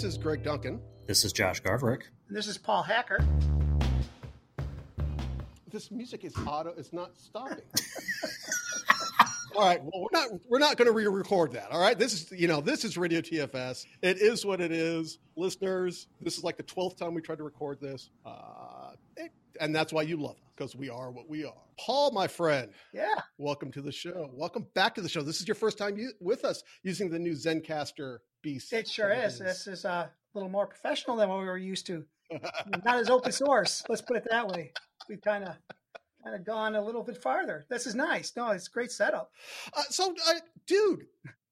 This is Greg Duncan. This is Josh Garverick. And this is Paul Hacker. This music is auto. It's not stopping. all right. Well, we're not we're not going to re-record that. All right. This is you know this is Radio TFS. It is what it is, listeners. This is like the twelfth time we tried to record this, uh, it, and that's why you love us because we are what we are. Paul, my friend. Yeah. Welcome to the show. Welcome back to the show. This is your first time you, with us using the new Zencastr beast. It sure is. This is uh, a little more professional than what we were used to. Not as open source. Let's put it that way. We've kind of kind of gone a little bit farther. This is nice. No, it's great setup. Uh, so, uh, dude,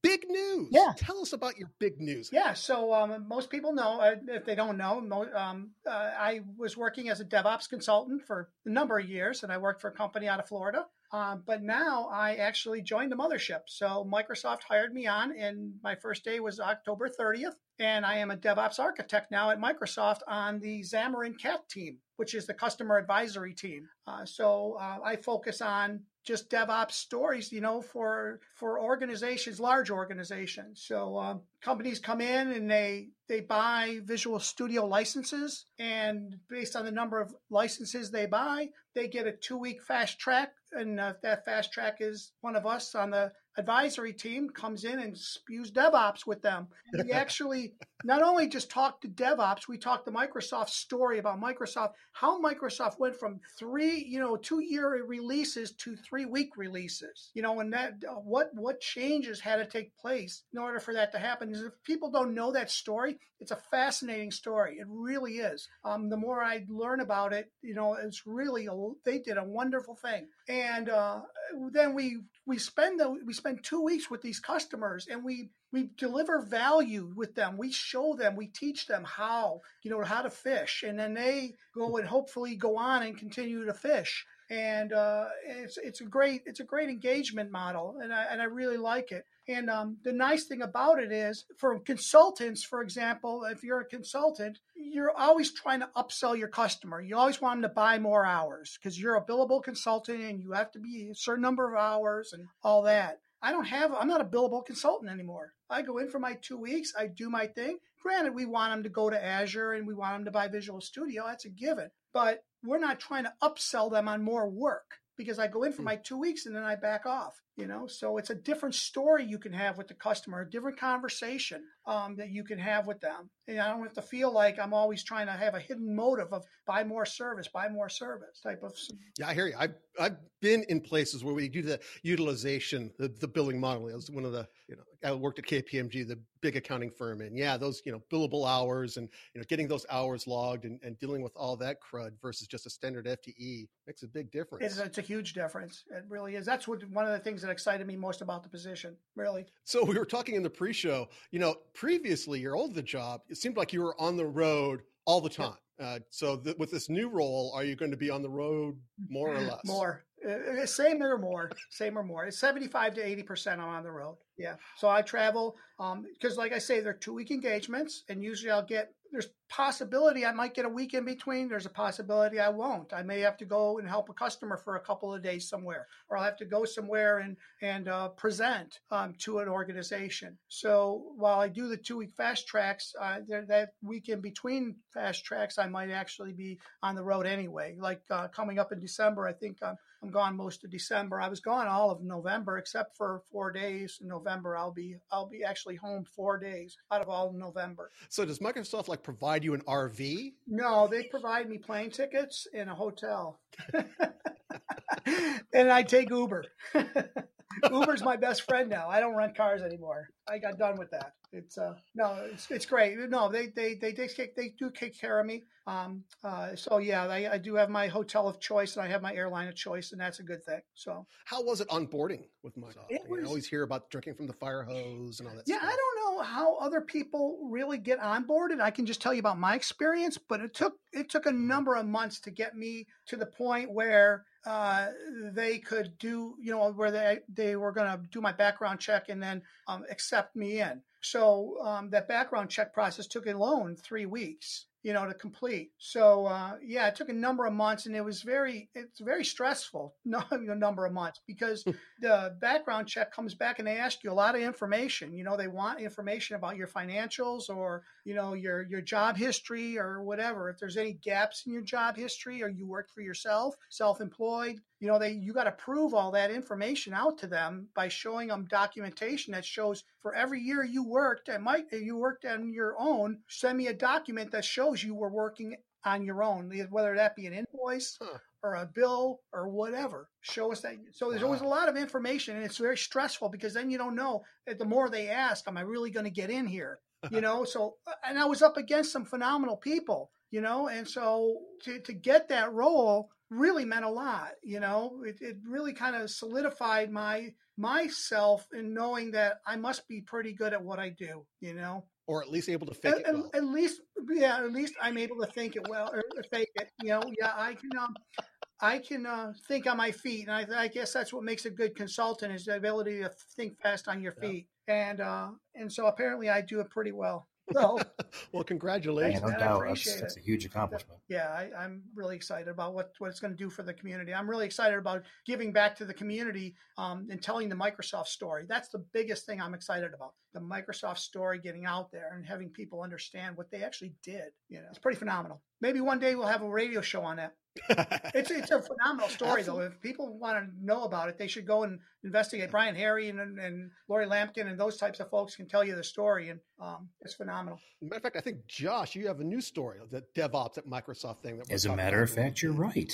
big news. Yeah. Tell us about your big news. Yeah. So um, most people know, uh, if they don't know, um, uh, I was working as a DevOps consultant for a number of years, and I worked for a company out of Florida. Uh, but now I actually joined the mothership. So Microsoft hired me on, and my first day was October 30th. And I am a DevOps architect now at Microsoft on the Xamarin Cat team, which is the customer advisory team. Uh, so uh, I focus on just DevOps stories, you know, for for organizations, large organizations. So um, companies come in and they they buy Visual Studio licenses, and based on the number of licenses they buy, they get a two week fast track, and uh, that fast track is one of us on the advisory team comes in and spews DevOps with them. We actually not only just talk to DevOps, we talk to Microsoft story about Microsoft, how Microsoft went from three, you know, two year releases to three week releases. You know, and that what what changes had to take place in order for that to happen. Is If people don't know that story, it's a fascinating story. It really is. Um, the more I learn about it, you know, it's really a, they did a wonderful thing. And uh, then we we spend the we spend two weeks with these customers and we we deliver value with them. We show them we teach them how you know how to fish and then they go and hopefully go on and continue to fish. And uh, it's it's a great it's a great engagement model and I, and I really like it. And um, the nice thing about it is for consultants for example if you're a consultant you're always trying to upsell your customer. You always want them to buy more hours because you're a billable consultant and you have to be a certain number of hours and all that. I don't have, I'm not a billable consultant anymore. I go in for my two weeks, I do my thing. Granted, we want them to go to Azure and we want them to buy Visual Studio. That's a given. But we're not trying to upsell them on more work because I go in for hmm. my two weeks and then I back off, you know? So it's a different story you can have with the customer, a different conversation um, that you can have with them. And I don't have to feel like I'm always trying to have a hidden motive of buy more service, buy more service type of. Yeah, I hear you. I've, I've been in places where we do the utilization, the, the billing model. Was one of the, you know, I worked at KPMG, the big accounting firm. And yeah, those, you know, billable hours and, you know, getting those hours logged and, and dealing with all that crud versus just a standard FTE makes a big difference. It's, it's a huge difference. It really is. That's what one of the things that excited me most about the position, really. So we were talking in the pre-show, you know, previously your old the job, it seemed like you were on the road all the time. Uh, so th- with this new role, are you going to be on the road more or less? More, uh, same or more, same or more. It's seventy-five to eighty percent. I'm on the road. Yeah. So I travel because, um, like I say, they're two-week engagements, and usually I'll get there's possibility I might get a week in between. There's a possibility I won't. I may have to go and help a customer for a couple of days somewhere, or I'll have to go somewhere and and uh, present um, to an organization. So while I do the two week fast tracks, uh, that week in between fast tracks, I might actually be on the road anyway. Like uh, coming up in December, I think I'm, I'm gone most of December. I was gone all of November except for four days in November. I'll be I'll be actually home four days out of all of November. So does Microsoft like provide you an RV? No, they provide me plane tickets and a hotel. and I take Uber. Uber's my best friend now. I don't rent cars anymore. I got done with that. It's uh no, it's it's great. No, they they they they take, they do take care of me. Um uh so yeah, I, I do have my hotel of choice and I have my airline of choice, and that's a good thing. So how was it onboarding with Microsoft? It was, I always hear about drinking from the fire hose and all that. Yeah, stuff. I don't know how other people really get onboarded. I can just tell you about my experience, but it took it took a number of months to get me to the point where uh, they could do, you know, where they they were going to do my background check and then um, accept me in. So um, that background check process took alone three weeks. you know, to complete. So uh, yeah, it took a number of months, and it was very it's very stressful. No, a number of months because the background check comes back and they ask you a lot of information. You know, they want information about your financials or you know your your job history or whatever. If there's any gaps in your job history or you work for yourself, self-employed, you know they you got to prove all that information out to them by showing them documentation that shows for every year you worked and might you worked on your own send me a document that shows you were working on your own whether that be an invoice huh. or a bill or whatever show us that so there's wow. always a lot of information and it's very stressful because then you don't know that the more they ask am i really going to get in here you know so and i was up against some phenomenal people you know and so to, to get that role really meant a lot. You know, it, it really kind of solidified my myself in knowing that I must be pretty good at what I do. You know, or at least able to fake at, it. Well. At, least, yeah, at least I'm able to think it well or fake it. You know, yeah, I can. Um, I can uh, think on my feet, and I, I, guess that's what makes a good consultant is the ability to think fast on your feet. Yeah. And uh, and so apparently I do it pretty well. So, well, congratulations. Yeah, no doubt. That's, that's, a huge accomplishment. Yeah, I, am really excited about what, what it's going to do for the community. I'm really excited about giving back to the community um, and telling the Microsoft story. That's the biggest thing I'm excited about. The Microsoft story getting out there and having people understand what they actually did. You know, it's pretty phenomenal. Maybe one day we'll have a radio show on that it's it's a phenomenal story Absolutely. though. If people want to know about it, they should go and investigate. Brian Harry and, and Lori Lamkin and those types of folks can tell you the story, and um, it's phenomenal. Matter of fact, I think Josh, you have a new story, the DevOps at Microsoft thing. That As a matter of fact, you're right.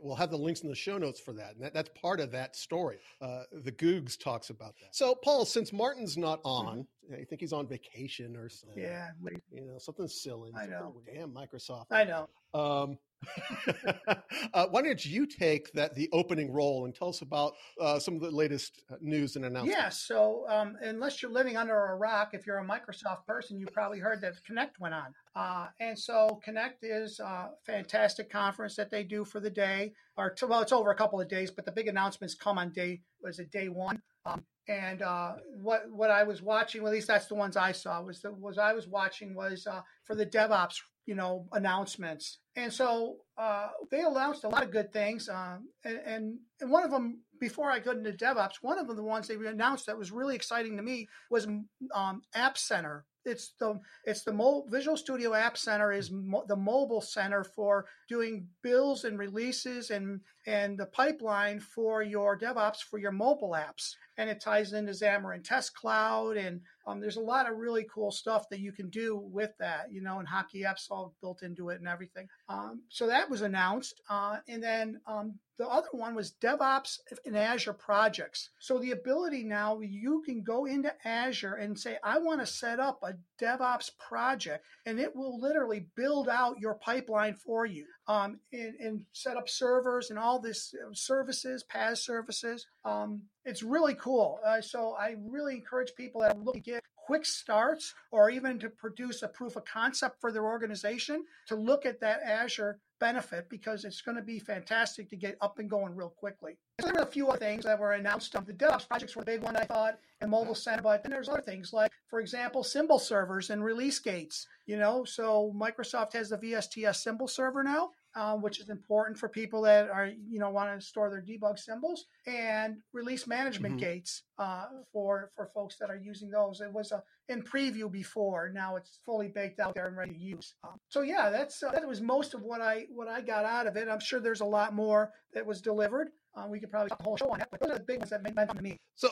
We'll have the links in the show notes for that. And that, that's part of that story. Uh, the Googs talks about that. So, Paul, since Martin's not on, I think he's on vacation or something. Yeah. You know, something silly. I know. Damn Microsoft. I know. Um, uh, why don't you take that the opening role and tell us about uh, some of the latest uh, news and announcements? Yeah. So, um, unless you're living under a rock, if you're a Microsoft person, you probably heard that Connect went on. Uh, and so, Connect is a fantastic conference that they do for the day. Or well, it's over a couple of days, but the big announcements come on day was it day one. Um, and uh, what what I was watching, well, at least that's the ones I saw, was the was I was watching was uh, for the DevOps you know announcements. And so uh, they announced a lot of good things um, and, and, and one of them before i got into devops one of them the ones they announced that was really exciting to me was um, app center. It's the it's the Mo- Visual Studio App Center is mo- the mobile center for doing builds and releases and and the pipeline for your DevOps for your mobile apps and it ties into Xamarin Test Cloud. And um, there's a lot of really cool stuff that you can do with that, you know, and Hockey Apps all built into it and everything. Um, so that was announced. Uh, and then um, the other one was DevOps in Azure projects. So the ability now you can go into Azure and say, I want to set up a DevOps project, and it will literally build out your pipeline for you um, and, and, set up servers and all this uh, services, PaaS services. Um, it's really cool. Uh, so I really encourage people that look to get quick starts or even to produce a proof of concept for their organization to look at that Azure benefit because it's going to be fantastic to get up and going real quickly. So There were a few other things that were announced. The DevOps projects were a big one, I thought, and Mobile Center, but then there's other things like, for example, symbol servers and release gates. You know, so Microsoft has the VSTS symbol server now, uh, which is important for people that are you know want to store their debug symbols and release management mm-hmm. gates uh, for for folks that are using those. It was a in preview before. Now it's fully baked out there and ready to use. Um, so yeah, that's uh, that was most of what I what I got out of it. I'm sure there's a lot more that was delivered. Uh, we could probably talk the whole show on that, but those are the big ones that meant to me. So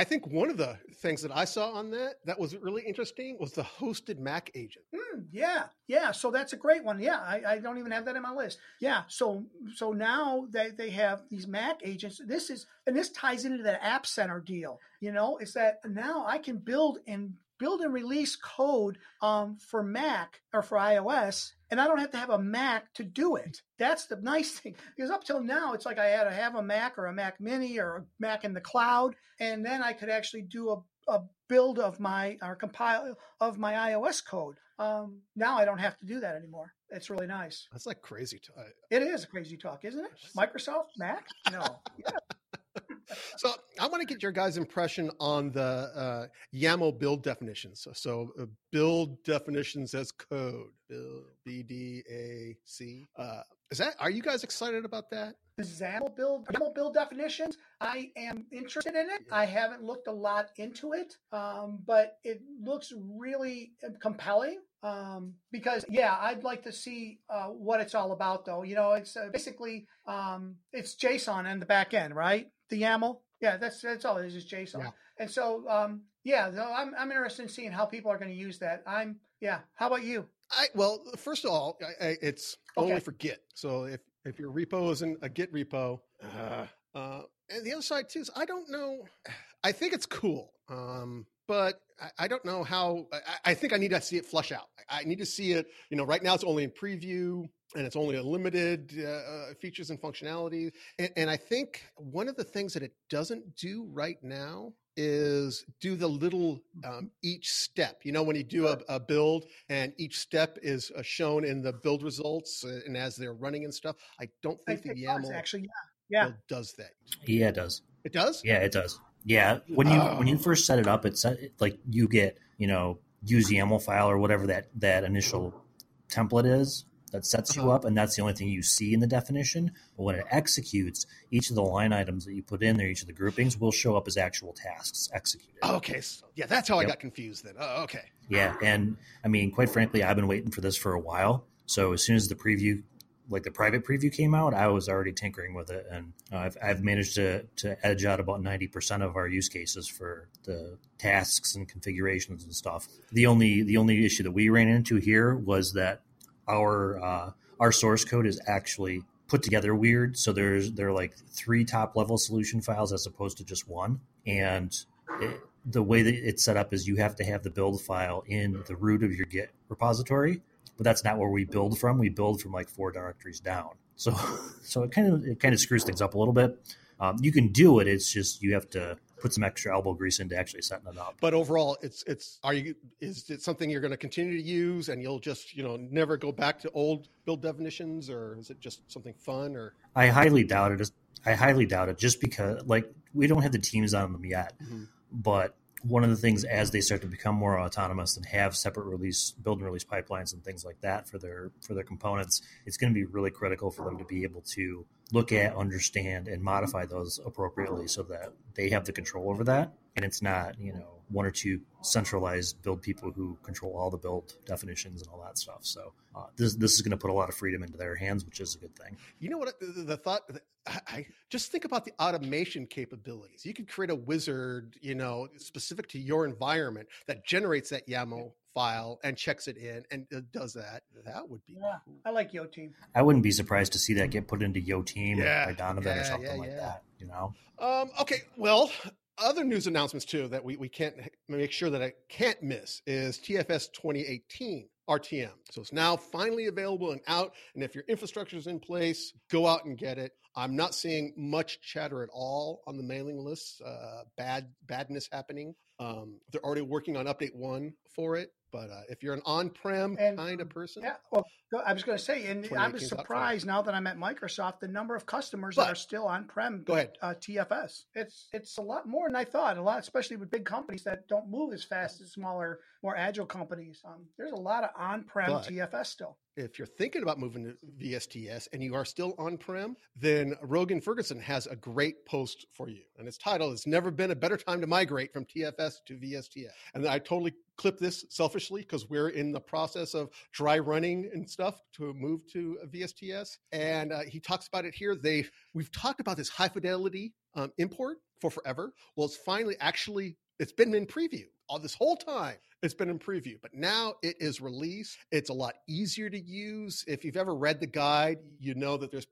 I, think one of the things that I saw on that that was really interesting was the hosted Mac agent. Mm, yeah, yeah. So that's a great one. Yeah, I, I, don't even have that in my list. Yeah. So so now they they have these Mac agents. This is and this ties into that App Center deal. You know, is that now I can build and build and release code um, for Mac or for iOS, and I don't have to have a Mac to do it. That's the nice thing. Because up till now, it's like I had to have a Mac or a Mac Mini or a Mac in the cloud, and then I could actually do a, a build of my or compile of my iOS code. Um, now I don't have to do that anymore. It's really nice. That's like crazy talk. It is crazy talk, isn't it? Microsoft Mac? No. Yeah. So I want to get your guys' impression on the uh, YAML build definitions. So, so uh, build definitions as code, build, B D A C. Uh, is that? Are you guys excited about that? The XAML build, YAML build definitions. I am interested in it. I haven't looked a lot into it, um, but it looks really compelling. Um, because yeah, I'd like to see uh, what it's all about, though. You know, it's uh, basically um, it's JSON in the back end, right? The YAML. Yeah, that's that's all it is, is JSON. Yeah. And so, um, yeah, so I'm I'm interested in seeing how people are going to use that. I'm yeah. How about you? I well, first of all, I, I, it's only for Git. So if if your repo isn't a Git repo, uh, uh, and the other side too is I don't know. I think it's cool, um, but I, I don't know how. I, I think I need to see it flush out. I, I need to see it. You know, right now it's only in preview. And it's only a limited uh, uh, features and functionality. And, and I think one of the things that it doesn't do right now is do the little um, each step. You know, when you do a, a build and each step is uh, shown in the build results uh, and as they're running and stuff, I don't I think the think it does, YAML actually, yeah, yeah. does that. Yeah, it does. It does. Yeah, it does. Yeah, when you when you Oh. first set it up, it's set- like you get you know use YAML file or whatever that that initial template is that sets you Uh-huh. up, and that's the only thing you see in the definition. But when it executes, each of the line items that you put in there, each of the groupings, will show up as actual tasks executed. Okay. So, yeah, that's how I got confused then. Oh, okay. Yeah, and I mean, quite frankly, I've been waiting for this for a while. So as soon as the preview, like the private preview came out, I was already tinkering with it, and uh, I've, I've managed to to edge out about ninety percent of our use cases for the tasks and configurations and stuff. The only the only issue that we ran into here was that our uh, our source code is actually put together weird. So there's there are like three top level solution files as opposed to just one, and it, the way that it's set up is you have to have the build file in the root of your Git repository, but that's not where we build from. We build from like four directories down. So, so it kind of it kind of screws things up a little bit. Um, you can do it. It's just you have to put some extra elbow grease into actually setting it up. But overall, it's it's are you is it something you're going to continue to use and you'll just you know never go back to old build definitions or is it just something fun or I highly doubt it. I highly doubt it, just because like we don't have the teams on them yet. Mm-hmm. But one of the things as they start to become more autonomous and have separate release build and release pipelines and things like that for their for their components, it's going to be really critical for them to be able to look at, understand, and modify those appropriately so that they have the control over that. And it's not, you know, one or two centralized build people who control all the build definitions and all that stuff. So uh, this this is going to put a lot of freedom into their hands, which is a good thing. You know what? The, the thought, I, I just think about the automation capabilities. You could create a wizard, you know, specific to your environment that generates that YAML file and checks it in and uh, does that. That would be Yeah. cool. I like Yo Team. I wouldn't be surprised to see that get put into Yo Team Yeah, by Donovan yeah, or something yeah, like that. You know, Um, okay, well, other news announcements too that we, we can't make sure that I can't miss is TFS 2018 RTM. So it's now finally available and out. And if your infrastructure is in place, go out and get it. I'm not seeing much chatter at all on the mailing lists. Uh, bad badness happening. Um, they're already working on update one for it. But uh, if you're an on-prem And, kind of person, Yeah, well, I was going to say, and I 2018 was 's out for it. surprised now that I'm at Microsoft, the number of customers But- that are still on-prem. Go ahead. Uh, TFS. It's it's a lot more than I thought. A lot, especially with big companies that don't move as fast as smaller, more agile companies. Um, there's a lot of on-prem But- TFS still. if you're thinking about moving to VSTS and you are still on prem, then Rogan Ferguson has a great post for you. And its title is Never Been a Better Time to Migrate from TFS to VSTS. And I totally clip this selfishly because we're in the process of dry running and stuff to move to VSTS. And uh, he talks about it here. They We've talked about this high fidelity um, import for forever. Well, it's finally actually, it's been in preview all this whole time. It's been in preview, but now it is released. It's a lot easier to use. If you've ever read the guide, you know that there's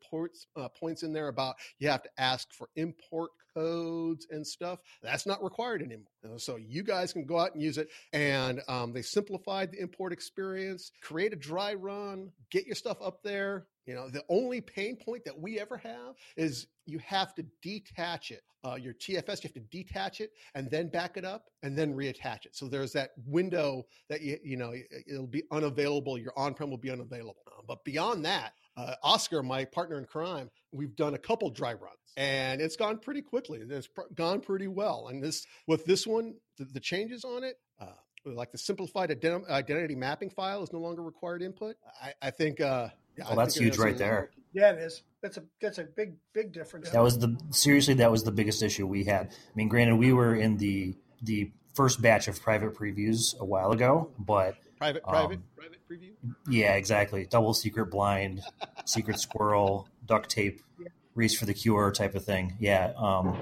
uh, points in there about you have to ask for import codes and stuff. That's not required anymore. So you guys can go out and use it. And um, they simplified the import experience. Create a dry run. Get your stuff up there. You know, the only pain point that we ever have is you have to detach it. Uh, your TFS, you have to detach it and then back it up and then reattach it. So there's that window that you you know it- it'll be unavailable. Your on-prem will be unavailable. Uh, But beyond that, uh, Oscar, my partner in crime, we've done a couple dry runs, and it's gone pretty quickly. It's pr- gone pretty well. And this with this one, the, the changes on it. Uh, like the simplified ident- identity mapping file is no longer required input. I, I think. Uh, yeah, well, that's huge right there. Yeah, it is. That's a that's a big big difference. That was the seriously that was the biggest issue we had. I mean, granted, we were in the the first batch of private previews a while ago, but private private um, private preview. Yeah, exactly. Double secret blind, secret squirrel, duct tape, yeah. race for the cure type of thing. Yeah, um,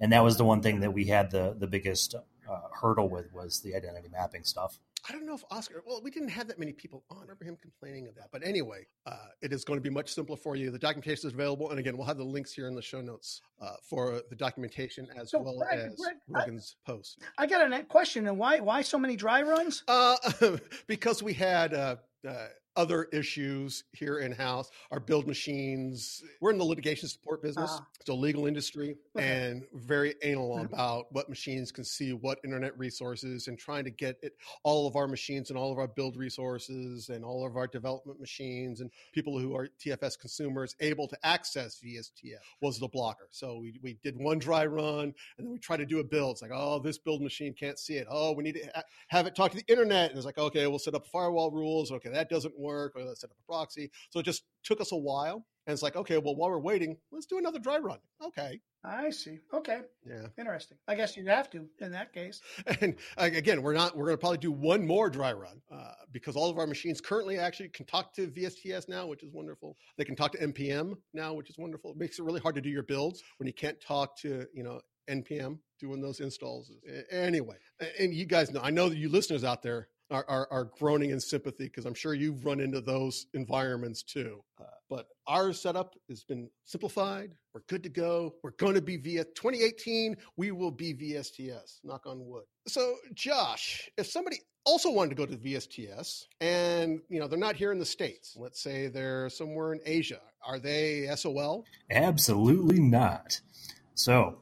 and that was the one thing that we had the the biggest uh, hurdle with was the identity mapping stuff. I don't know if Oscar. Well, we didn't have that many people on. I remember him complaining of that. But anyway, uh, it is going to be much simpler for you. The documentation is available, and again, we'll have the links here in the show notes uh, for the documentation as so, well Greg, as Greg, Rogan's I, post. I got a question. And why why so many dry runs? Uh, because we had uh, uh, other issues here in house. Our build machines. We're in the litigation support business, uh, so legal industry, okay. and very anal mm-hmm. about what machines can see, what internet resources, and trying to get it all of our machines and all of our build resources and all of our development machines and people who are TFS consumers able to access VSTS was the blocker. So we, we did one dry run and then we try to do a build. It's like, oh, this build machine can't see it. Oh, we need to ha- have it talk to the internet. And it's like, okay, we'll set up firewall rules. Okay, that doesn't work work or let's set up a proxy. So it just took us a while. And it's like, okay, well, while we're waiting, let's do another dry run. Okay. I see. Okay. Yeah. Interesting. I guess you'd have to in that case. And again, we're not, we're going to probably do one more dry run uh, because all of our machines currently actually can talk to VSTS now, which is wonderful. They can talk to NPM now, which is wonderful. It makes it really hard to do your builds when you can't talk to, you know, NPM doing those installs. Anyway, and you guys know, I know that you listeners out there are, are, are groaning in sympathy because I'm sure you've run into those environments too. Uh, but our setup has been simplified. We're good to go. We're going to be via 2018. We will be VSTS. Knock on wood. So, Josh, if somebody also wanted to go to VSTS and you know they're not here in the states, let's say they're somewhere in Asia, are they SOL? Absolutely not. So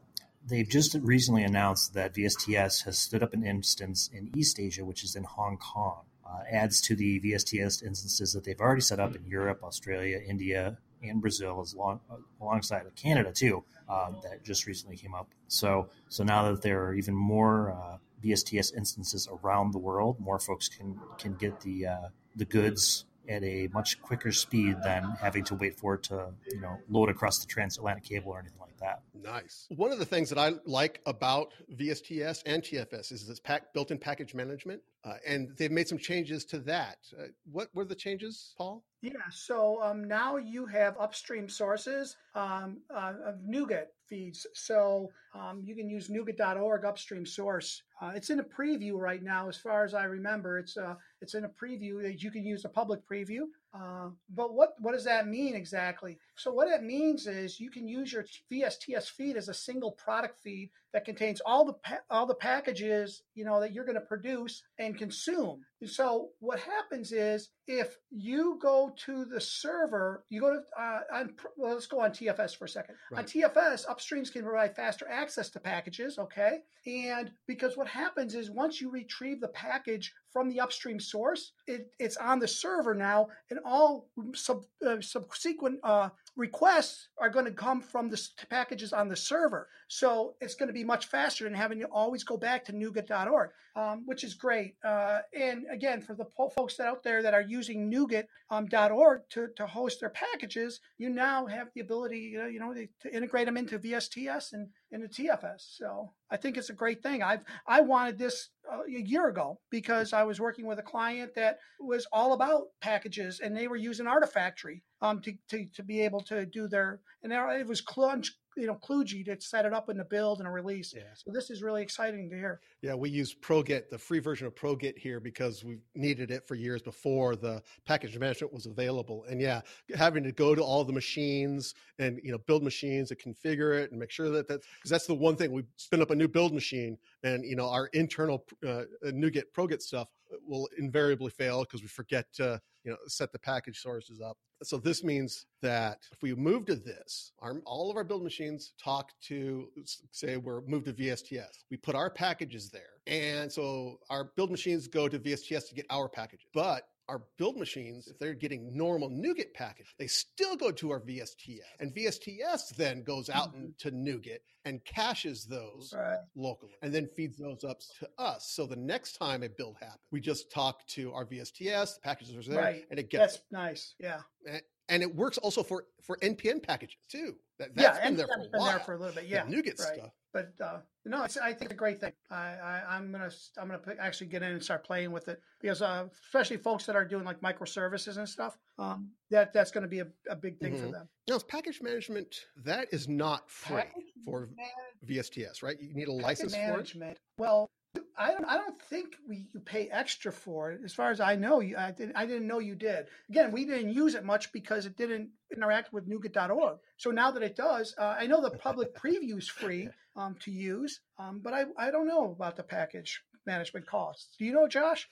they've just recently announced that VSTS has stood up an instance in East Asia, which is in Hong Kong. Uh, adds to the VSTS instances that they've already set up in Europe, Australia, India, and Brazil, as long, alongside Canada too, um, that just recently came up. So, so now that there are even more uh, VSTS instances around the world, more folks can can get the uh, the goods at a much quicker speed than having to wait for it to you know load across the transatlantic cable or anything like that. That nice. One of the things that I like about VSTS and TFS is this pack, built-in package management, uh, and they've made some changes to that. Uh, what were the changes, Paul? Yeah, so um, now you have upstream sources um, uh, of NuGet feeds. So um, you can use NuGet.org upstream source. Uh, it's in a preview right now, as far as I remember. It's uh, it's in a preview that you can use a public preview. Uh, but what what does that mean exactly? So what it means is you can use your VSTS feed as a single product feed that contains all the pa- all the packages you know that you're going to produce and consume. And so what happens is if you go to the server, you go to uh, on, well, let's go on TFS for a second. Right. On TFS, upstreams can provide faster access to packages. Okay, and because what happens is once you retrieve the package from the upstream source, it, it's on the server now, and all sub, uh, subsequent uh, requests are going to come from the packages on the server. So it's going to be much faster than having to always go back to NuGet.org, um, which is great. Uh, and again, for the po- folks that out there that are using NuGet.org um, to, to host their packages, you now have the ability, you know, you know to integrate them into VSTS and into TFS. So I think it's a great thing. I've I wanted this uh, a year ago because I was working with a client that was all about packages and they were using Artifactory um, to, to, to be able to do their, and it was Clunch, you know, Kludgy to set it up in the build and a release. Yeah. So this is really exciting to hear. Yeah, we use ProGet, the free version of ProGet here because we needed it for years before the package management was available. And yeah, having to go to all the machines and you know build machines and configure it and make sure that that because that's the one thing we spin up a new build machine and you know our internal uh, NuGet ProGet stuff will invariably fail because we forget to you know set the package sources up so this means that if we move to this, our, all of our build machines talk to, say, we're moved to VSTS. We put our packages there. And so our build machines go to VSTS to get our packages. But our build machines, if they're getting normal NuGet package, they still go to our VSTS. And VSTS then goes out Mhm. into NuGet and caches those Right. locally and then feeds those up to us. So the next time a build happens, we just talk to our VSTS, the packages are there, Right. and it gets That's nice. Yeah. and it works also for for NPM packages too. That, yeah. been and there for that's a been while. there for a little bit. The Yeah. NuGet right. stuff. But uh, no, it's, I think it's a great thing. I, I I'm gonna I'm gonna put, actually get in and start playing with it because uh, especially folks that are doing like microservices and stuff, um, that that's going to be a, a big thing for Mhm. them. Now, package management. That is not free Package for man- VSTS, right? You need a packet license for it. management. Well, I don't. I don't think we you pay extra for it. As far as I know, you, I didn't. I didn't know you did. Again, we didn't use it much because it didn't interact with NuGet.org. So now that it does, uh, I know the public preview is free um, to use, um, but I I don't know about the package management costs. Do you know, Josh?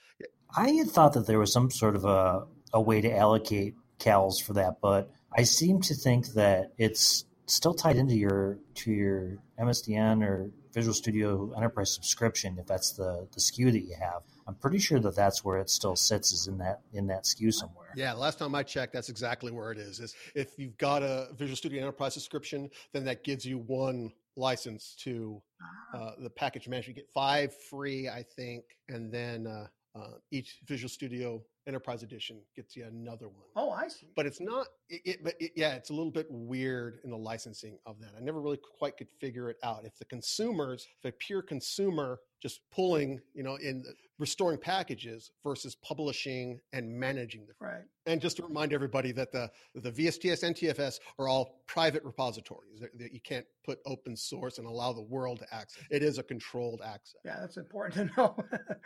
I had thought that there was some sort of a, a way to allocate cals for that, but I seem to think that it's still tied into your to your MSDN or Visual Studio Enterprise subscription if that's the the SKU that you have. I'm pretty sure that that's where it still sits is in that in that SKU somewhere. Yeah, last time I checked, that's exactly where it is. Is if you've got a Visual Studio Enterprise subscription, then that gives you one license to uh, the package management. You get five free, I think, and then uh, uh, each Visual Studio Enterprise edition gets you another one. Oh, I see. But it's not. It, it, but it, yeah, it's a little bit weird in the licensing of that. I never really quite could figure it out. If the consumers, if a pure consumer just pulling, you know, in restoring packages versus publishing and managing them. Right. And just to remind everybody that the the VSTS and TFS are all private repositories that, that you can't put open source and allow the world to access. It is a controlled access. Yeah, that's important to know.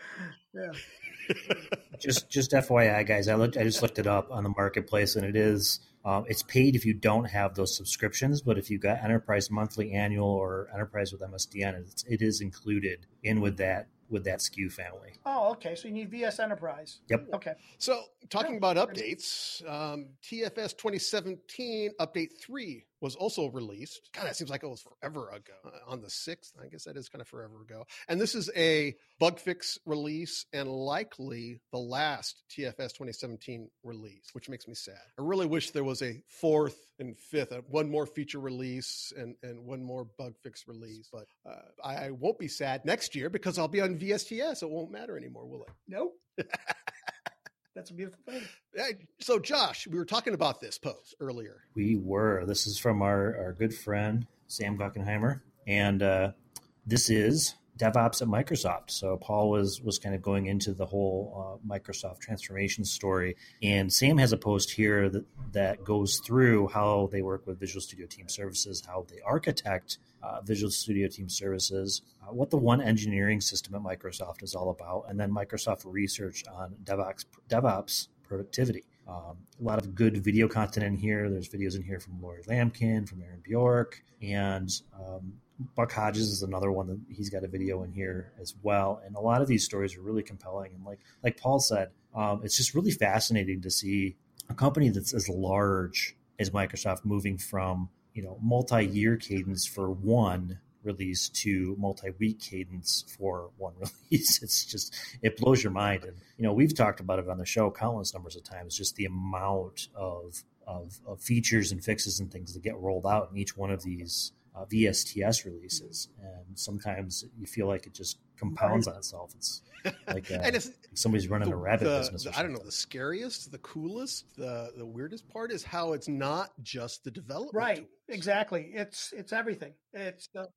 yeah. Just just FYI, guys, I looked I just looked it up on the marketplace, and it is um, it's paid if you don't have those subscriptions, but if you've got Enterprise monthly, annual, or Enterprise with MSDN, it's, it is included in with that with that SKU family. Oh, okay. So you need VS Enterprise. Yep. Okay. So, talking about updates, um, TFS 2017 update three was also released. God, that seems like it was forever ago. Uh, on the 6th, I guess that is kind of forever ago. And this is a bug fix release and likely the last TFS 2017 release, which makes me sad. I really wish there was a fourth and fifth, uh, one more feature release and, and one more bug fix release. But uh, I, I won't be sad next year because I'll be on VSTS. It won't matter anymore, will it? Nope. That's a beautiful thing. Hey, So, Josh, we were talking about this post earlier. We were. This is from our, our good friend Sam Guckenheimer, and uh, this is DevOps at Microsoft. So Paul was was kind of going into the whole uh, Microsoft transformation story, and Sam has a post here that that goes through how they work with Visual Studio Team Services, how they architect uh, Visual Studio Team Services, uh, what the one engineering system at Microsoft is all about, and then Microsoft research on DevOps DevOps productivity. Um, a lot of good video content in here. There's videos in here from Lori Lamkin, from Aaron Bjork, and um, Buck Hodges is another one that he's got a video in here as well. And a lot of these stories are really compelling. And like like Paul said, um, it's just really fascinating to see a company that's as large as Microsoft moving from you know multi-year cadence for one release to multi-week cadence for one release it's just it blows your mind and you know we've talked about it on the show countless numbers of times just the amount of of, of features and fixes and things that get rolled out in each one of these uh, VSTS releases and sometimes you feel like it just compounds on itself it's like uh, and it's somebody's running the, a rabbit the- business or the- I don't know. The scariest, the coolest, the the weirdest part is how it's not just the development. Right. tools. Exactly. It's it's everything. It's the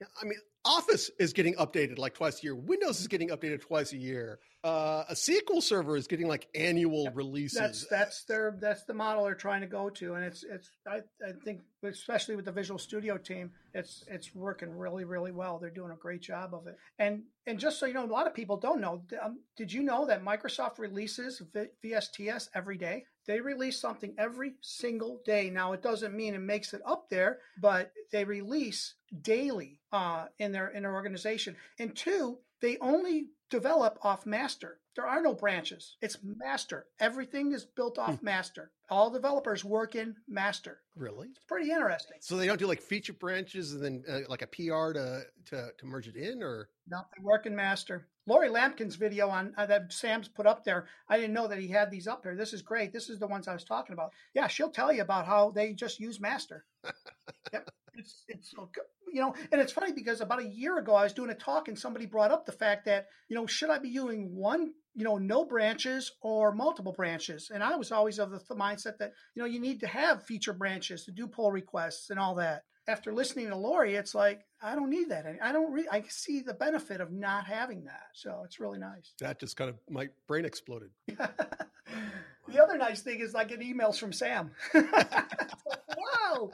Yeah, I mean, Office is getting updated like twice a year. Windows is getting updated twice a year. Uh, a SQL server is getting like annual releases. that's that's their that's the model they're trying to go to, and it's it's I, I think especially with the Visual Studio team, it's it's working really really well. They're doing a great job of it. And and just so you know, a lot of people don't know. Um, did you know that Microsoft releases v- VSTS every day? They release something every single day. Now it doesn't mean it makes it up there, but they release daily uh, in their in their organization. And two, they only develop off master. There are no branches. It's master. Everything is built off Hmm. master. All developers work in master. Really? It's pretty interesting. So they don't do like feature branches and then uh, like a PR to, to to merge it in, or No, they work in master. Lori Lamkin's video on uh, that Sam's put up there. I didn't know that he had these up there. This is great. This is the ones I was talking about. Yeah, she'll tell you about how they just use master. yep. It's it's you know, and it's funny because about a year ago I was doing a talk and somebody brought up the fact that you know should I be using one you know no branches or multiple branches, and I was always of the th- mindset that you know you need to have feature branches to do pull requests and all that. After listening to Lori, it's like I don't need that. I don't. Re- I see the benefit of not having that, so it's really nice. that just kind of my brain exploded. the other nice thing is I get emails from Sam. wow,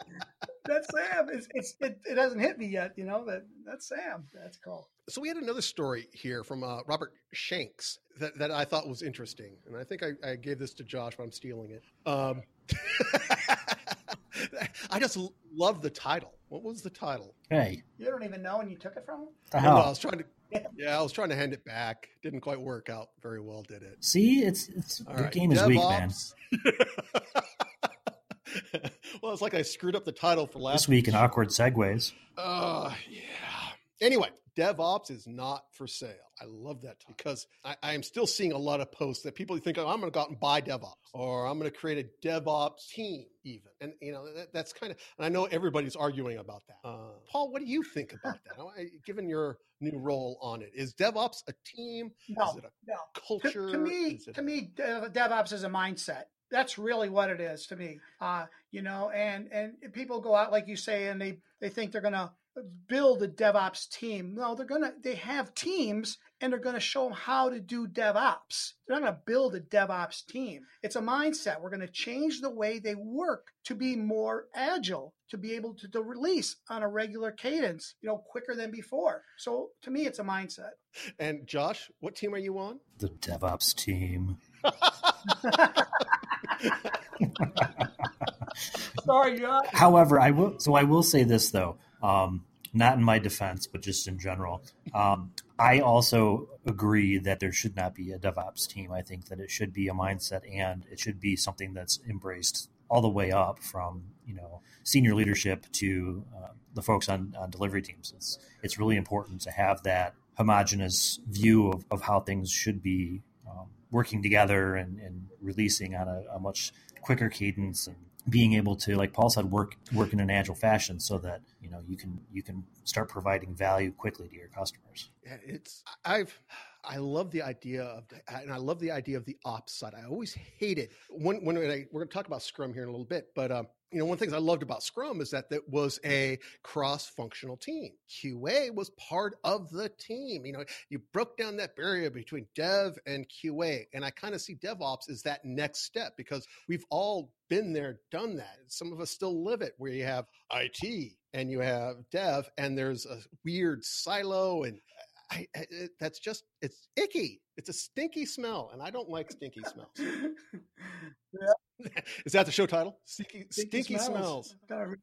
that's Sam. It's, it's it, it hasn't hit me yet. You know that that's Sam. That's cool. So we had another story here from uh, Robert Shanks that, that I thought was interesting, and I think I, I gave this to Josh, but I'm stealing it. Um, I just love the title. What was the title? Hey, You don't even know, and you took it from him. the Oh, no, I was trying to. Yeah, I was trying to hand it back. Didn't quite work out very well, did it? See, it's it's All your right, game is weak, man. Well, it's like I screwed up the title for last This week in awkward segues. Uh, yeah. Anyway, DevOps is not for sale. I love that because I, I am still seeing a lot of posts that people think, oh, I'm going to go out and buy DevOps or I'm going to create a DevOps team, even. And, you know, that, that's kind of, and I know everybody's arguing about that. Uh, Paul, what do you think about that? I- Given your new role on it, is DevOps a team? No, Is it a no. culture? To, to me, to a- me, DevOps is a mindset. That's really what it is to me. Uh, you know, and and people go out like you say, and they they think they're gonna build a DevOps team. No, they're gonna they have teams, and they're gonna show them how to do DevOps. They're not gonna build a DevOps team. It's a mindset. We're gonna change the way they work to be more agile, to be able to, to release on a regular cadence, you know, quicker than before. So to me, it's a mindset. and Josh, what team are you on? The DevOps team. Sorry, Josh. However, I will. So I will say this though, um, not in my defense, but just in general. Um, I also agree that there should not be a DevOps team. I think that it should be a mindset, and it should be something that's embraced all the way up from you know senior leadership to uh, the folks on, on delivery teams. It's it's really important to have that homogenous view of, of how things should be um, working together and, and releasing on a, a much quicker cadence and being able to like paul said work work in an agile fashion so that you know you can you can start providing value quickly to your customers Yeah, it's I've I love the idea of and I love the idea of the ops side. I always hated when when I, we're going to talk about Scrum here in a little bit, but um, you know one of the things I loved about Scrum is that it was a cross-functional team. QA was part of the team. You know, you broke down that barrier between Dev and QA, and I kind of see DevOps as that next step because we've all been there, done that. Some of us still live it, where you have IT and you have Dev, and there's a weird silo and I, it, uh, that's just it's icky. It's a stinky smell, and I don't like stinky smells. Is that the show title? Stinky, stinky, smells. Gotta-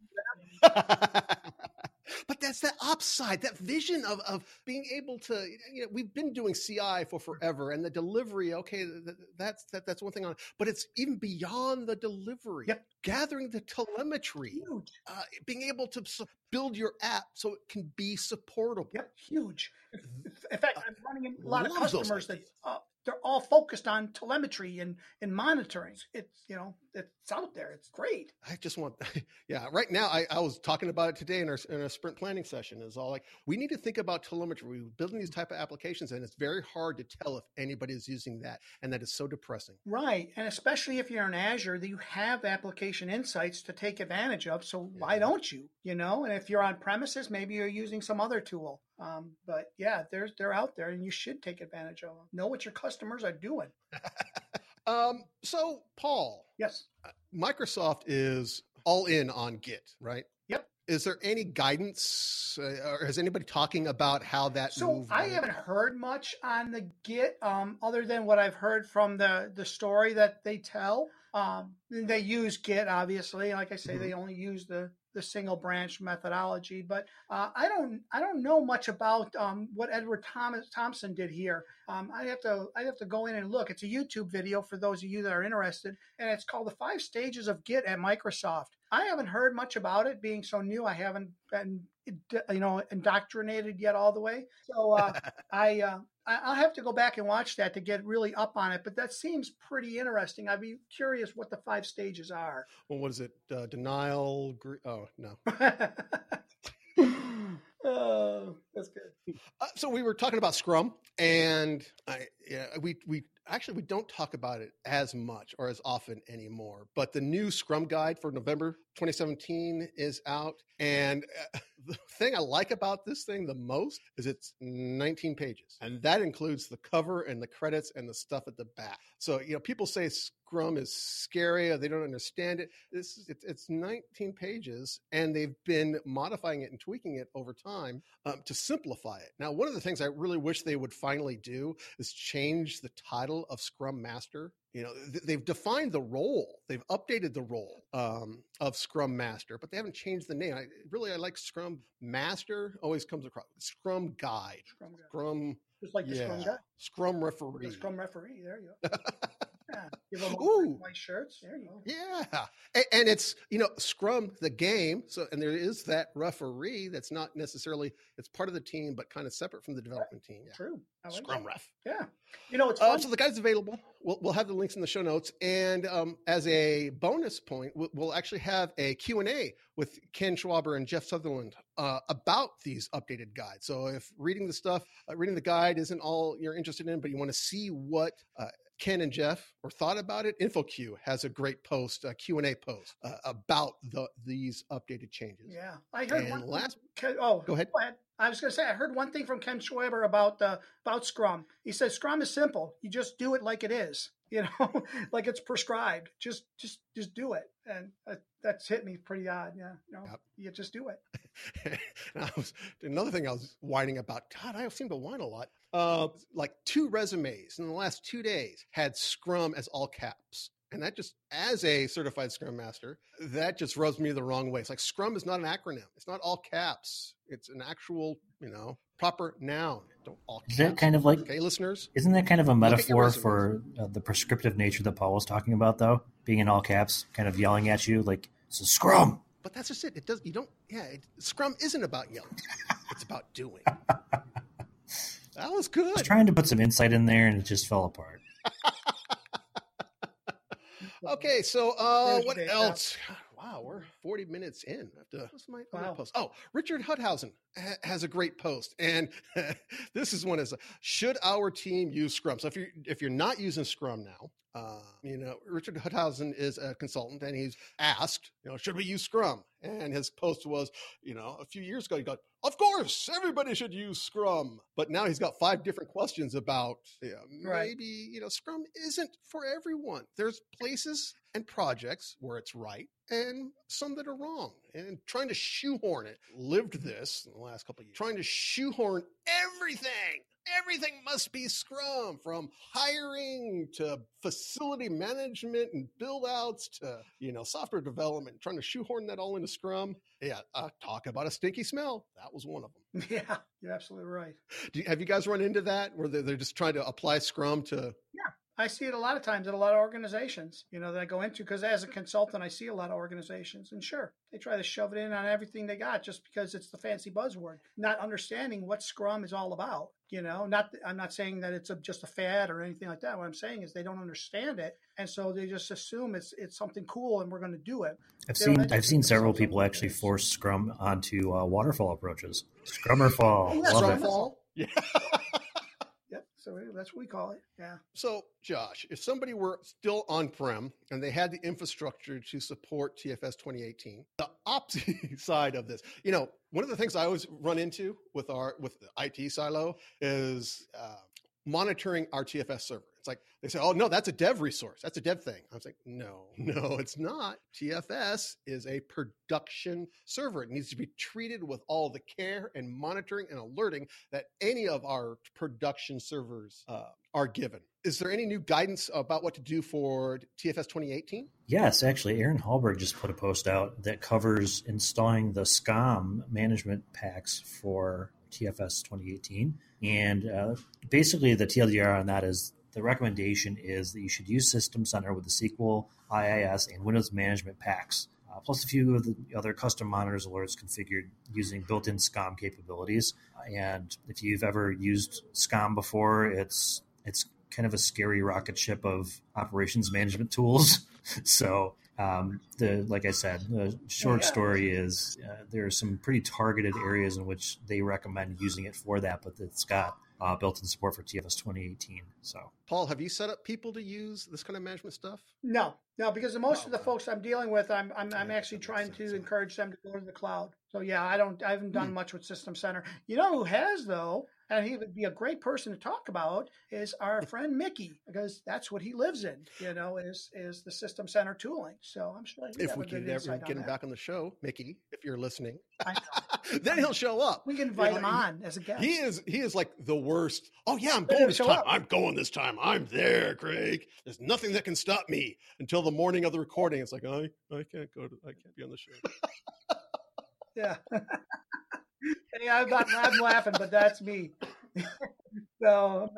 but that's that upside, that vision of, of being able to, you know, we've been doing CI for forever and the delivery. Okay. th- th- That's, that, that's one thing on, but it's even beyond the delivery, Yep. gathering the telemetry, Huge. uh, being able to build your app so it can be supportable. Yep, huge. In fact, I'm running a lot of customers that uh, they're all focused on telemetry and, and monitoring. It's you know it's out there. It's great. I just want, yeah. Right now, I, I was talking about it today in our in a sprint planning session. Is all like we need to think about telemetry. We're building these mm. type of applications, and it's very hard to tell if anybody is using that, and that is so depressing. Right, and especially if you're in Azure, that you have application insights to take advantage of. So why don't you? You know, and if you're on premises, maybe you're using some other tool. Um, but yeah, they're they're out there, and you should take advantage of them. Know what your customers are doing. Um, so, Paul, Yes. Microsoft is all in on Git, right? Yep. is there any guidance, uh, or is anybody talking about how that? So I went? haven't heard much on the Git, um, other than what I've heard from the the story that they tell. Um, they use Git, obviously. Like I say, Mhm. they only use the the single branch methodology. But uh, I don't I don't know much about um, what Edward Thomas Thomson did here. Um, I have to I have to go in and look. It's a YouTube video for those of you that are interested, and it's called the Five Stages of Git at Microsoft. I haven't heard much about it, being so new. I haven't been you know indoctrinated yet all the way. So uh, I uh, I'll have to go back and watch that to get really up on it. But that seems pretty interesting. I'd be curious what the five stages are. well, what is it? Uh, denial. Gr- oh no. oh, that's good. Uh, so we were talking about Scrum, and I, yeah, we we actually we don't talk about it as much or as often anymore. But the new Scrum guide for November 2017 is out, and uh, the thing I like about this thing the most is it's 19 pages, and that includes the cover and the credits and the stuff at the back. So you know, people say Scrum is scary or they don't understand it. This is it's 19 pages, and they've been modifying it and tweaking it over time um, to simplify it. Now, one of the things I really wish they would finally do is change the title of Scrum Master. You know, th- they've defined the role, they've updated the role um, of Scrum Master, but they haven't changed the name. I, really, I like Scrum Master. Always comes across Scrum Guide, Scrum guy. Scrum, Just like the yeah, Scrum guy. Scrum Referee. The Scrum referee. There you go. Yeah. Give them Ooh. white, shirts. There you go. Yeah, and, and it's you know Scrum the game. So and there is that referee that's not necessarily it's part of the team, but kind of separate from the development team. Yeah. True. Like Scrum that. ref. Yeah. You know, it's Uh, so the guide's available. We'll, we'll have the links in the show notes. And um, as a bonus point, we'll, we'll actually have a Q&A with Ken Schwaber and Jeff Sutherland uh, about these updated guides. So if reading the stuff, uh, reading the guide isn't all you're interested in, but you want to see what uh, Ken and Jeff or thought about it, InfoQ has a great post, a Q&A post uh, about the, these updated changes. yeah. I heard And one last- Ken, oh, Go ahead. Go ahead. I was going to say I heard one thing from Ken Schwaber about uh, about Scrum. He said Scrum is simple. You just do it like it is. You know, like it's prescribed. Just just just do it, and that, that's hit me pretty odd. Yeah, you know, Yep. you just do it. I was another thing I was whining about. God, I seem to whine a lot. Uh, like two resumes in the last two days had Scrum as all caps, and that just, as a certified Scrum Master, that just rubs me the wrong way. It's like Scrum is not an acronym. It's not all caps. It's an actual, you know, proper noun. Don't all Is caps. that kind of like okay, listeners? Isn't that kind of a metaphor for uh, the prescriptive nature that Paul was talking about, though? Being in all caps, kind of yelling at you, like, it's a scrum. But that's just it. It does. You don't. Yeah, it, Scrum isn't about yelling. it's about doing. That was good. I was trying to put some insight in there and it just fell apart. Okay, so uh, what the data. else? Wow, we're 40 minutes in. I have to, what's my other Wow. post? Oh, Richard Hundhausen ha- has a great post, and this is one is should our team use Scrum? So if you if you're not using Scrum now, uh, you know Richard Hundhausen is a consultant, and he's asked, you know, should we use Scrum? And his post was, you know, a few years ago, he got, of course, everybody should use Scrum. But now he's got five different questions about, yeah, Right. maybe you know, Scrum isn't for everyone. There's places and projects where it's right and some that are wrong and trying to shoehorn it. Lived this in the last couple of years trying to shoehorn everything everything must be scrum from hiring to facility management and build outs to you know software development trying to shoehorn that all into scrum. Yeah uh, talk about a stinky smell. That was one of them. Yeah, you're absolutely right. Do you, have you guys run into that where they're, they're just trying to apply scrum to I see it a lot of times at a lot of organizations, you know, that I go into because as a consultant, I see a lot of organizations, and sure, they try to shove it in on everything they got just because it's the fancy buzzword, not understanding what Scrum is all about. You know, not I'm not saying that it's a, just a fad or anything like that. What I'm saying is they don't understand it, and so they just assume it's it's something cool and we're going to do it. I've They seen I've seen several people actually force Scrum onto uh, waterfall approaches. Scrummer fall, Oh, yeah, love Scrum it. fall. yeah Yep. So that's what we call it. Yeah. So, Josh, if somebody were still on prem and they had the infrastructure to support TFS 2018, the opposite side of this, you know, one of the things I always run into with our with the IT silo is uh, monitoring our TFS server. It's like they say, oh no, that's a dev resource. That's a dev thing. I was like, no, no, it's not. TFS is a production server. It needs to be treated with all the care and monitoring and alerting that any of our production servers uh, are given. Is there any new guidance about what to do for TFS 2018? Yes, actually, Aaron Hallberg just put a post out that covers installing the SCOM management packs for TFS 2018. And uh, basically, the TLDR on that is the recommendation is that you should use System Center with the SQL, IIS, and Windows management packs, uh, plus a few of the other custom monitors alerts configured using built in SCOM capabilities. And if you've ever used SCOM before, it's it's kind of a scary rocket ship of operations management tools. so um, the like I said, the short story is uh, there are some pretty targeted areas in which they recommend using it for that, but it's got uh, built-in support for TFS 2018. So, Paul, have you set up people to use this kind of management stuff? No, no, because most oh, of the folks I'm dealing with, I'm I'm, I'm actually trying to encourage them to go to the cloud. So yeah, I don't, I haven't done hmm. much with System Center. You know who has though and he would be a great person to talk about is our friend Mickey because that's what he lives in. You know, is is the system center tooling. So I'm sure if we can ever get him that. back on the show, Mickey, if you're listening, then he'll show up. We can invite you know, him on as a guest. He is he is like the worst. Oh yeah, I'm going this time. Up. I'm going this time. I'm there, Craig. There's nothing that can stop me until the morning of the recording. It's like I I can't go to I can't be on the show. yeah. yeah, I'm, not, I'm laughing, but that's me. so,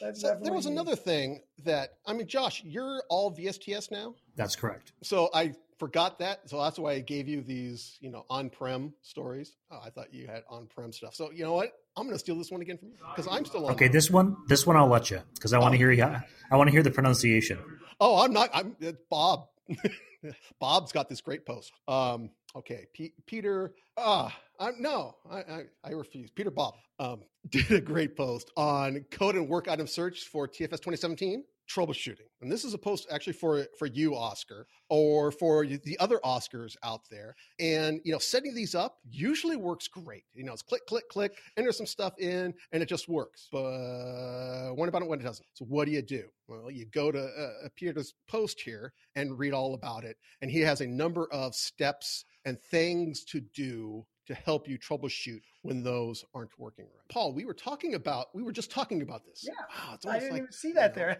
that's so there was me. another thing that I mean, Josh, you're all VSTS now. That's correct. So I forgot that, so that's why I gave you these, you know, on-prem stories. Oh, I thought you had on-prem stuff. So you know what? I'm going to steal this one again from you because I'm still on. Okay, this one, this one I'll let you because I want to oh. hear. I want to hear the pronunciation. Oh, I'm not. I'm it's Bob. Bob's got this great post. Um, okay, P- Peter. Ah, uh, no, I, I, I, refuse. Peter Bob um, did a great post on code and work item search for TFS 2017 troubleshooting. And this is a post actually for for you, Oscar, or for the other Oscars out there. And you know, setting these up usually works great. You know, it's click, click, click, enter some stuff in, and it just works. But what about it when it doesn't? So what do you do? Well, you go to uh, Peter's post here and read all about it. And he has a number of steps and things to do to help you troubleshoot when those aren't working right. Paul, we were talking about, we were just talking about this. Yeah. Wow, I didn't like, even see that know. there.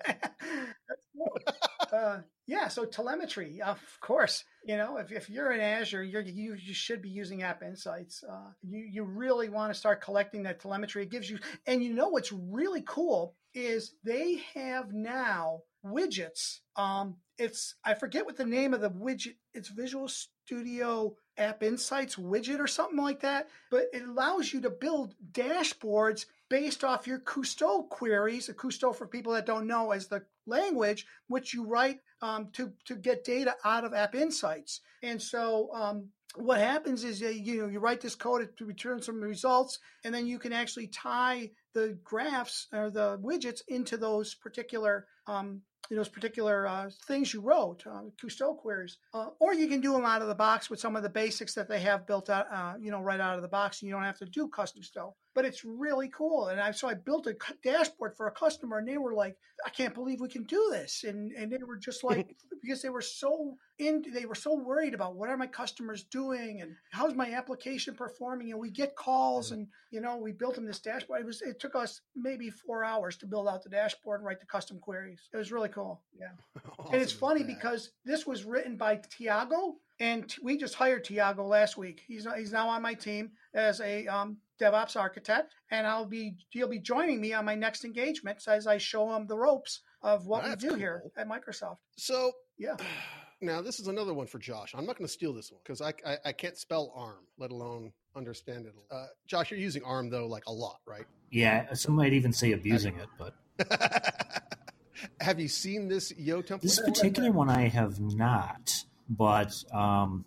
Cool. uh, yeah. So telemetry, of course, you know, if, if you're in Azure, you're, you, you should be using App Insights. Uh, you, you really want to start collecting that telemetry. It gives you, and you know, what's really cool is they have now widgets. Um, it's I forget what the name of the widget. It's Visual Studio App Insights widget or something like that. But it allows you to build dashboards based off your Kusto queries. A Kusto, for people that don't know, is the language which you write um, to to get data out of App Insights. And so um, what happens is you know you write this code to return some results, and then you can actually tie the graphs or the widgets into those particular um, those particular uh, things you wrote, uh, Kusto queries, uh, or you can do them out of the box with some of the basics that they have built out, uh, you know, right out of the box, and you don't have to do custom stuff but it's really cool. And I so I built a dashboard for a customer, and they were like, "I can't believe we can do this," and and they were just like, because they were so in, they were so worried about what are my customers doing and how's my application performing. And we get calls, and you know, we built them this dashboard. It was it took us maybe four hours to build out the dashboard and write the custom queries. It was really cool. Yeah, awesome and it's funny because this was written by Tiago. And we just hired Tiago last week. He's he's now on my team as a um, DevOps architect, and I'll be he'll be joining me on my next engagement as I show him the ropes of what That's we do cool. here at Microsoft. So yeah. Now this is another one for Josh. I'm not going to steal this one because I, I, I can't spell ARM, let alone understand it. Uh, Josh, you're using ARM though, like a lot, right? Yeah, some might even say abusing it, but. have you seen this Yo template? This particular one I have not, but um,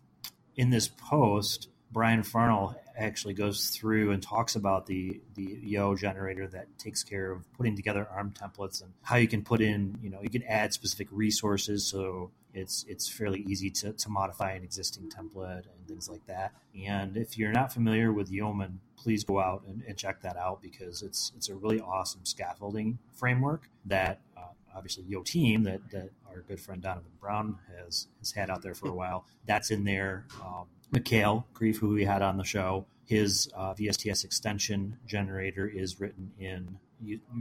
in this post, Brian Farnell actually goes through and talks about the the Yo generator that takes care of putting together ARM templates and how you can put in, you know, you can add specific resources so it's it's fairly easy to, to modify an existing template and things like that. And if you're not familiar with Yeoman, please go out and, and check that out because it's it's a really awesome scaffolding framework that uh, obviously Yo Team that, that our good friend Donovan Brown has has had out there for a while. That's in there. Um, Mikhail Grief, who we had on the show, his uh, VSTS extension generator is written in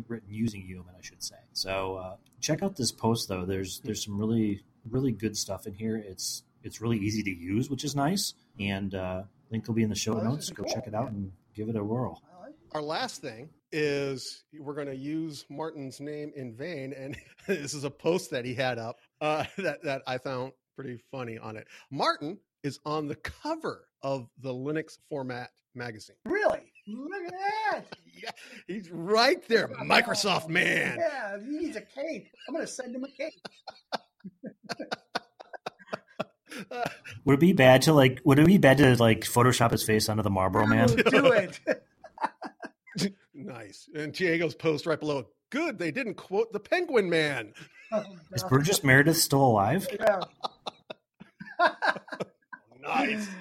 written using Yeoman, I should say. So uh, check out this post though. There's there's some really really good stuff in here. It's it's really easy to use, which is nice. And uh, link will be in the show notes. Go check it out and give it a whirl. Our last thing is we're going to use Martin's name in vain, and this is a post that he had up uh, that that I found pretty funny on it. Martin is on the cover of the Linux format magazine. Really? Look at that. yeah, he's right there, Microsoft man. Yeah, he needs a cape. I'm going to send him a cape. would it be bad to like? Would it be bad to like Photoshop his face onto the Marlboro Man? Do it. nice. And Diego's post right below. Good, they didn't quote the Penguin Man. Oh, Is Burgess Meredith still alive? Yeah. Nice.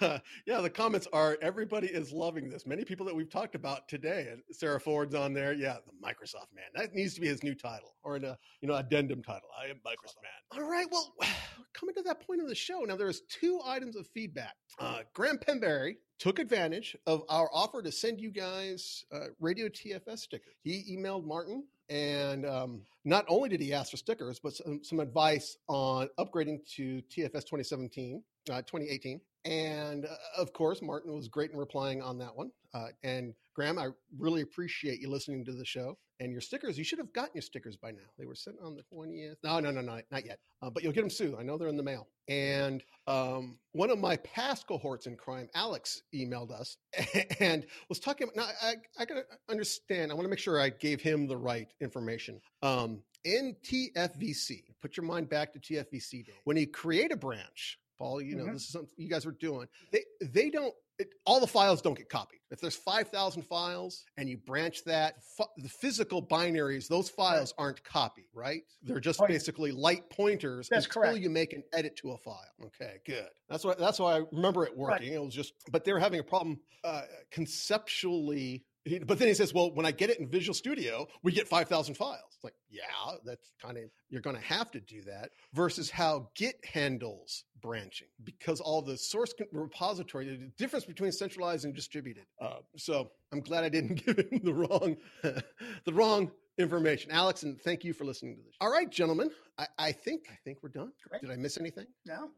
Uh, yeah, the comments are everybody is loving this. Many people that we've talked about today, and Sara Ford's on there. Yeah, the Microsoft man. That needs to be his new title or a you know addendum title. I am Microsoft man. All right, well, coming to that point of the show now, there's two items of feedback. Uh, Graham Penberry took advantage of our offer to send you guys uh, Radio TFS stickers. He emailed Martin and um, not only did he ask for stickers, but some, some advice on upgrading to TFS 2017, uh, 2018. And uh, of course, Martin was great in replying on that one. Uh, and Graham, I really appreciate you listening to the show. And your stickers, you should have gotten your stickers by now. They were sent on the 20th. No, no, no, no, not yet. Uh, but you'll get them soon. I know they're in the mail. And um, one of my past cohorts in crime, Alex, emailed us and was talking about. Now, I, I got to understand. I want to make sure I gave him the right information. Um, in TFVC, put your mind back to TFVC day. When you create a branch, Paul, you know, mm-hmm. this is something you guys are doing. They they don't it, all the files don't get copied. If there's 5,000 files and you branch that, the physical binaries, those files aren't copied, right? They're just Point. basically light pointers that's until correct. you make an edit to a file. Okay, good. That's why that's why I remember it working. Right. It was just, but they were having a problem uh, conceptually but then he says, well, when I get it in Visual Studio, we get 5,000 files. It's like, yeah, that's kind of, you're going to have to do that versus how Git handles branching because all the source repository, the difference between centralized and distributed. Uh, so I'm glad I didn't give him the wrong, the wrong information. Alex, and thank you for listening to this. All right, gentlemen, I, I think, I think we're done. Great. Did I miss anything? No.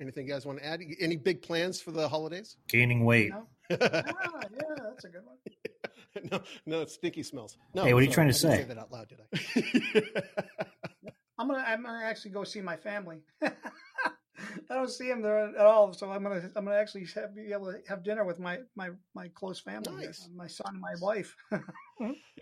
Anything you guys want to add? Any big plans for the holidays? Gaining weight. No. ah, yeah, that's a good one. no, no, it stinky smells. No, hey, what are you trying to say? say that out loud, did I? I'm gonna, I'm gonna actually go see my family. I don't see them there at all, so I'm gonna, I'm gonna actually have, be able to have dinner with my, my, my close family, nice. my son and my wife.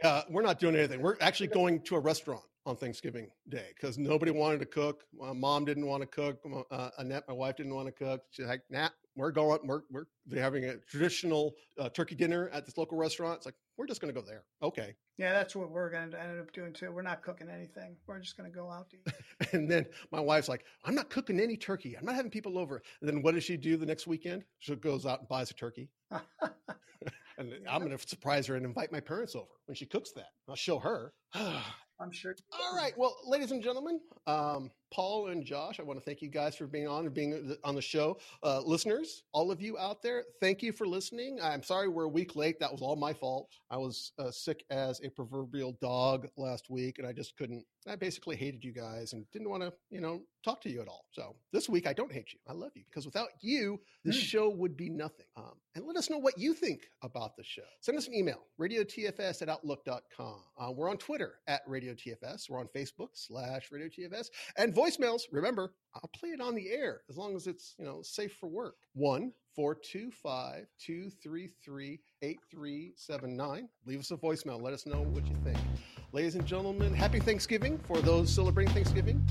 yeah, we're not doing anything. We're actually going to a restaurant on Thanksgiving Day because nobody wanted to cook. My mom didn't want to cook. Uh, Annette, my wife, didn't want to cook. She's like, "Nah, we're going. We're we're they're having a traditional uh, turkey dinner at this local restaurant. It's like we're just going to go there. Okay. Yeah, that's what we're going to end up doing too. We're not cooking anything. We're just going to go out to eat. and then my wife's like, I'm not cooking any turkey. I'm not having people over. And then what does she do the next weekend? She goes out and buys a turkey. and I'm going to surprise her and invite my parents over when she cooks that. I'll show her. I'm sure. All right. Well, ladies and gentlemen, um, Paul and Josh, I want to thank you guys for being on and being on the show. Uh, listeners, all of you out there, thank you for listening. I'm sorry we're a week late. That was all my fault. I was uh, sick as a proverbial dog last week, and I just couldn't. I basically hated you guys and didn't want to, you know, talk to you at all. So this week, I don't hate you. I love you because without you, the mm. show would be nothing. Um, and let us know what you think about the show. Send us an email, radiotfs at outlook.com. Uh, we're on Twitter at radiotfs. We're on Facebook slash radiotfs. And voicemails, remember, I'll play it on the air as long as it's, you know, safe for work. One 425 233 8379. Leave us a voicemail. Let us know what you think. Ladies and gentlemen, happy Thanksgiving for those celebrating Thanksgiving.